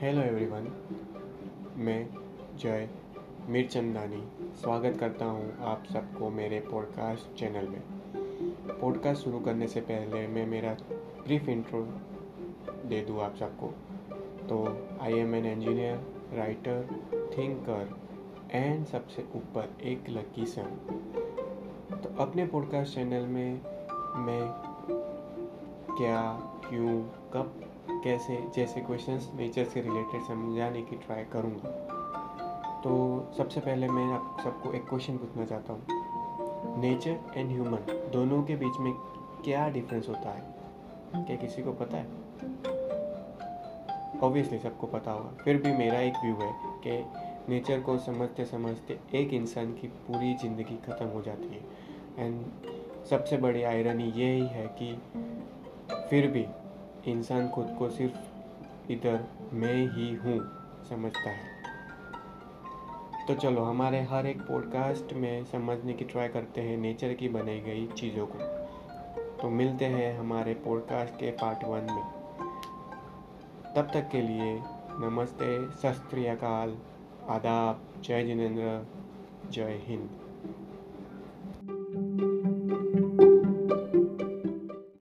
Hello everyone मैं जय मिर्चंदानी स्वागत करता हूँ आप सबको मेरे पॉडकास्ट चैनल में। पॉडकास्ट शुरू करने से पहले मैं मेरा ब्रीफ इंट्रो दे दूँ आप सबको। तो I am an engineer writer thinker and सबसे ऊपर एक लकी सन तो अपने पॉडकास्ट चैनल में मैं क्या, क्यों, कब कैसे, जैसे क्वेश्चंस नेचर से रिलेटेड समझाने की ट्राई करूँगा। तो सबसे पहले मैं आप सबको एक क्वेश्चन पूछना चाहता हूँ। नेचर एंड ह्यूमन दोनों के बीच में क्या डिफरेंस होता है? क्या किसी को पता है? ऑब्वियसली सबको पता होगा। फिर भी मेरा एक व्यू है कि नेचर को समझते समझते एक इंसान की पूरी ज़िंदगी ख़त्म हो जाती है। एंड सबसे बड़ी आयरनी ये ही है कि फिर भी इंसान खुद को सिर्फ़ इधर मैं ही हूँ, समझता है। तो चलो, हमारे हर एक पॉडकास्ट में समझने की ट्राई करते हैं नेचर की बनाई गई चीज़ों को। तो मिलते हैं हमारे पॉडकास्ट के पार्ट वन में। तब तक के लिए नमस्ते, सत आदाब, जय जिनेन्द्र, जय हिंद।